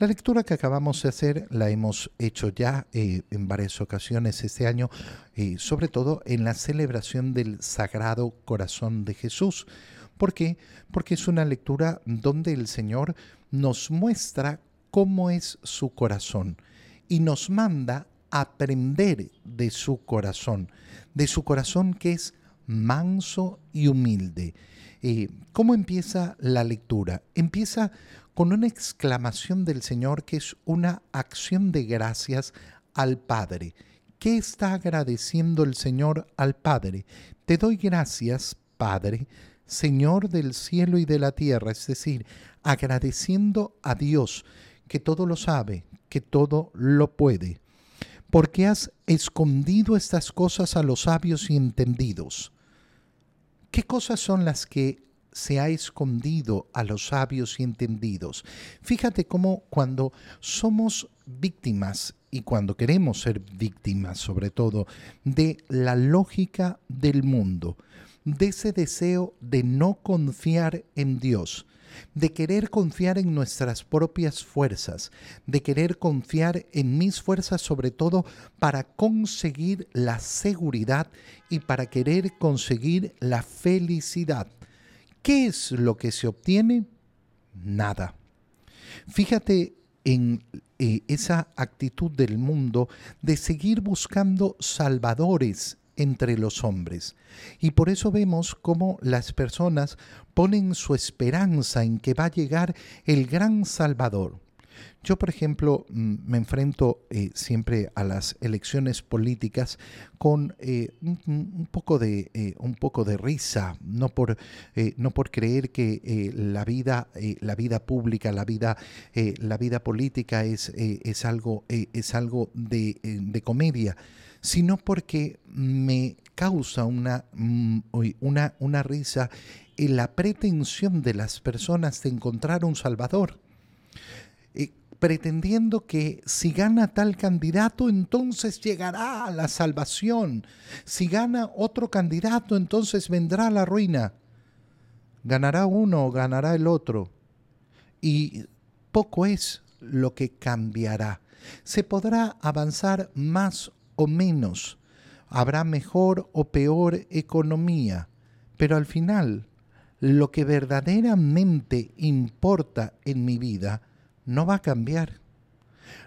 La lectura que acabamos de hacer la hemos hecho ya eh, en varias ocasiones este año, eh, sobre todo en la celebración del Sagrado Corazón de Jesús. ¿Por qué? Porque es una lectura donde el Señor nos muestra cómo es su corazón y nos manda aprender de su corazón, de su corazón que es manso y humilde. Eh, ¿Cómo empieza la lectura? Empieza con una exclamación del Señor que es una acción de gracias al Padre. ¿Qué está agradeciendo el Señor al Padre? Te doy gracias, Padre, Señor del cielo y de la tierra, es decir, agradeciendo a Dios que todo lo sabe, que todo lo puede. Porque has escondido estas cosas a los sabios y entendidos. ¿Qué cosas son las que se ha escondido a los sabios y entendidos. Fíjate cómo cuando somos víctimas y cuando queremos ser víctimas sobre todo de la lógica del mundo, de ese deseo de no confiar en Dios, de querer confiar en nuestras propias fuerzas, de querer confiar en mis fuerzas sobre todo para conseguir la seguridad y para querer conseguir la felicidad. ¿Qué es lo que se obtiene? Nada. Fíjate en eh, esa actitud del mundo de seguir buscando salvadores entre los hombres. Y por eso vemos cómo las personas ponen su esperanza en que va a llegar el gran Salvador. Yo, por ejemplo, mm, me enfrento eh, siempre a las elecciones políticas con eh, un, poco de, eh, un poco de risa, no por, no por creer que la, vida, la vida pública, la vida, la vida política es, es algo, es algo de, de comedia, sino porque me causa una, mm, una, una risa en la pretensión de las personas de encontrar un Salvador pretendiendo que si gana tal candidato, entonces llegará la salvación. Si gana otro candidato, entonces vendrá la ruina. Ganará uno o ganará el otro. Y poco es lo que cambiará. Se podrá avanzar más o menos. Habrá mejor o peor economía. Pero al final, lo que verdaderamente importa en mi vida no va a cambiar.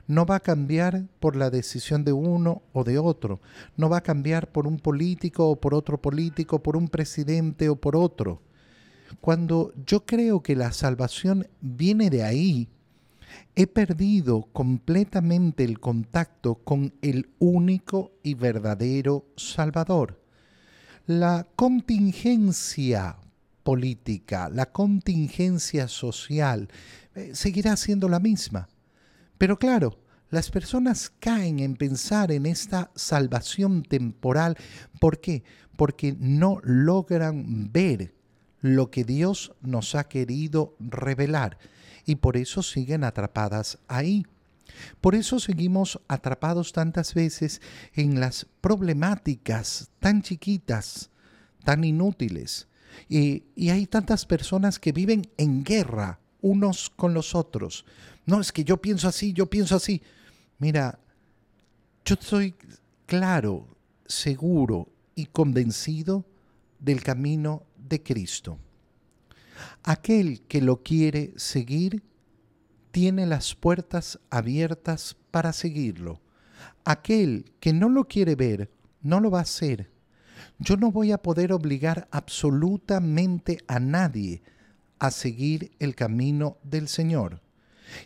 No va a cambiar por la decisión de uno o de otro. No va a cambiar por un político o por otro político, por un presidente o por otro. Cuando yo creo que la salvación viene de ahí, he perdido completamente el contacto con el único y verdadero Salvador. La contingencia política, la contingencia social, eh, seguirá siendo la misma. Pero claro, las personas caen en pensar en esta salvación temporal. ¿Por qué? Porque no logran ver lo que Dios nos ha querido revelar y por eso siguen atrapadas ahí. Por eso seguimos atrapados tantas veces en las problemáticas tan chiquitas, tan inútiles. Y, hay tantas personas que viven en guerra unos con los otros. No, es que yo pienso así, yo pienso así. Mira, yo estoy claro, seguro y convencido del camino de Cristo. Aquel que lo quiere seguir tiene las puertas abiertas para seguirlo. Aquel que no lo quiere ver, no lo va a hacer. Yo no voy a poder obligar absolutamente a nadie a seguir el camino del Señor.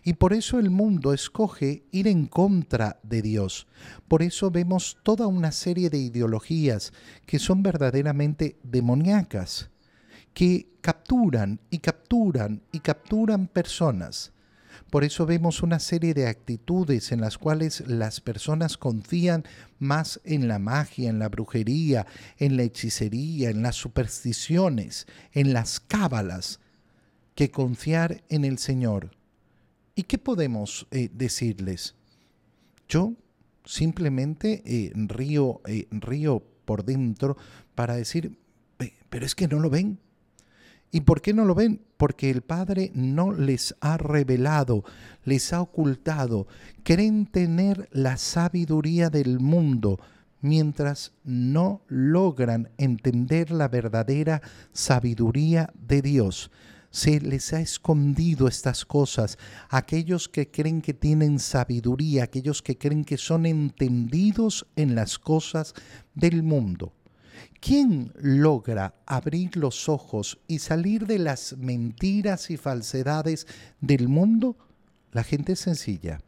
Y por eso el mundo escoge ir en contra de Dios. Por eso vemos toda una serie de ideologías que son verdaderamente demoníacas, que capturan y capturan y capturan personas. Por eso vemos una serie de actitudes en las cuales las personas confían más en la magia, en la brujería, en la hechicería, en las supersticiones, en las cábalas, que confiar en el Señor. ¿Y qué podemos eh, decirles? Yo simplemente eh, río, eh, río por dentro para decir, pero es que no lo ven. ¿Y por qué no lo ven? Porque el Padre no les ha revelado, les ha ocultado. Creen tener la sabiduría del mundo mientras no logran entender la verdadera sabiduría de Dios. Se les ha escondido estas cosas. Aquellos que creen que tienen sabiduría, aquellos que creen que son entendidos en las cosas del mundo. ¿Quién logra abrir los ojos y salir de las mentiras y falsedades del mundo? La gente sencilla.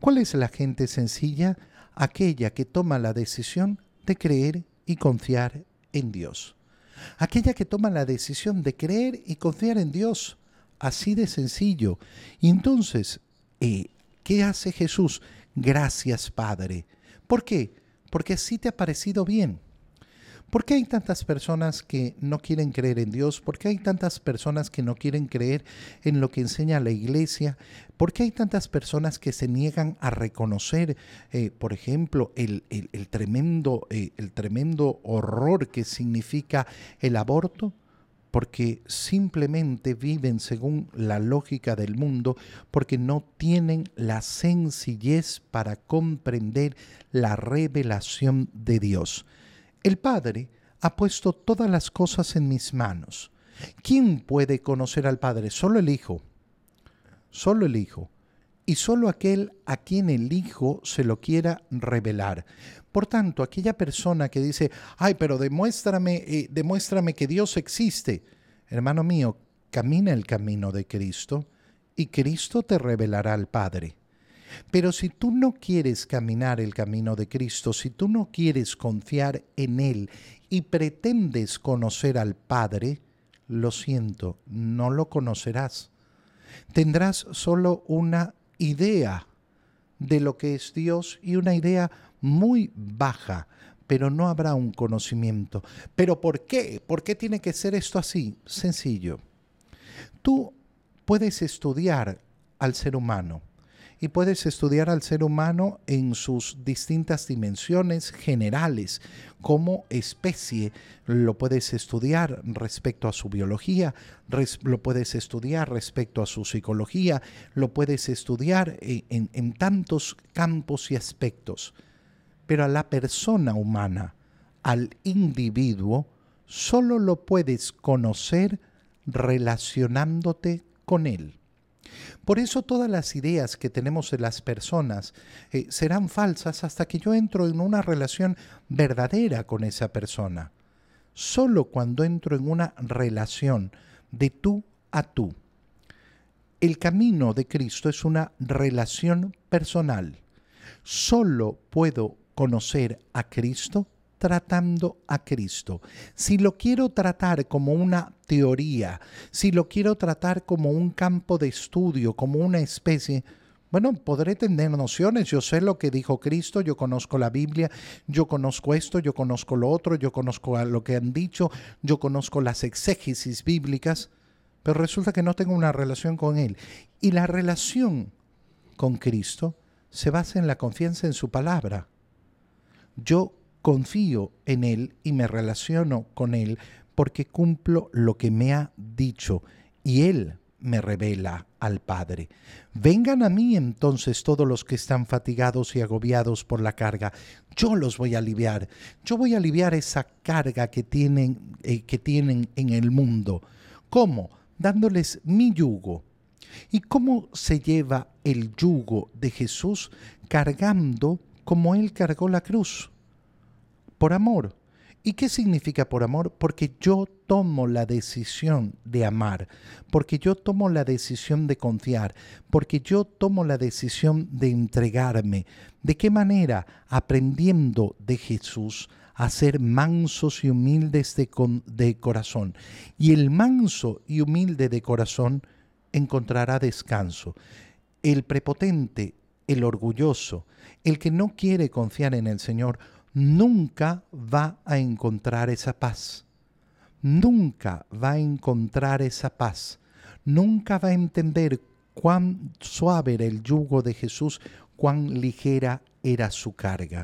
¿Cuál es la gente sencilla? Aquella que toma la decisión de creer y confiar en Dios. Aquella que toma la decisión de creer y confiar en Dios. Así de sencillo. Y entonces, eh, ¿qué hace Jesús? Gracias, Padre. ¿Por qué? Porque así te ha parecido bien ¿Por qué hay tantas personas que no quieren creer en Dios? ¿Por qué hay tantas personas que no quieren creer en lo que enseña la iglesia? ¿Por qué hay tantas personas que se niegan a reconocer, eh, por ejemplo, el, tremendo, eh, el tremendo horror que significa el aborto? porque simplemente viven según la lógica del mundo, porque no tienen la sencillez para comprender la revelación de Dios. El Padre ha puesto todas las cosas en mis manos. ¿Quién puede conocer al Padre? Solo el Hijo. Solo el Hijo. Y solo aquel a quien el Hijo se lo quiera revelar. Por tanto, aquella persona que dice, ay, pero demuéstrame, eh, demuéstrame que Dios existe. Hermano mío, camina el camino de Cristo y Cristo te revelará al Padre. Pero si tú no quieres caminar el camino de Cristo, si tú no quieres confiar en Él y pretendes conocer al Padre, lo siento, no lo conocerás. Tendrás solo una idea de lo que es Dios y una idea muy baja, pero no habrá un conocimiento. ¿Pero por qué? ¿Por qué tiene que ser esto así? Sencillo. Tú puedes estudiar al ser humano y puedes estudiar al ser humano en sus distintas dimensiones generales. Como especie lo puedes estudiar respecto a su biología, lo puedes estudiar respecto a su psicología, lo puedes estudiar e, en, en tantos campos y aspectos. Pero a la persona humana, al individuo, solo lo puedes conocer relacionándote con él. Por eso todas las ideas que tenemos de las personas eh, serán falsas hasta que yo entro en una relación verdadera con esa persona. Solo cuando entro en una relación de tú a tú. El camino de Cristo es una relación personal. Solo puedo conocer a Cristo tratando a Cristo. Si lo quiero tratar como una teoría, si lo quiero tratar como un campo de estudio, como una especie, bueno, podré tener nociones, yo sé lo que dijo Cristo, yo conozco la Biblia, yo conozco esto, yo conozco lo otro, yo conozco lo que han dicho, yo conozco las exégesis bíblicas, pero resulta que no tengo una relación con Él. Y la relación con Cristo se basa en la confianza en su palabra. Yo confío en Él y me relaciono con Él porque cumplo lo que me ha dicho y Él me revela al Padre. Vengan a mí entonces todos los que están fatigados y agobiados por la carga. Yo los voy a aliviar. Yo voy a aliviar esa carga que tienen, eh, que tienen en el mundo. ¿Cómo? Dándoles mi yugo. ¿Y cómo se lleva el yugo de Jesús? Cargando como Él cargó la cruz por amor. ¿Y qué significa por amor? Porque yo tomo la decisión de amar, porque yo tomo la decisión de confiar, porque yo tomo la decisión de entregarme. ¿De qué manera? Aprendiendo de Jesús a ser mansos y humildes de, de corazón. Y el manso y humilde de corazón encontrará descanso. El prepotente, el orgulloso, el que no quiere confiar en el Señor, nunca va a encontrar esa paz. Nunca va a encontrar esa paz. Nunca va a entender cuán suave era el yugo de Jesús, cuán ligera era su carga.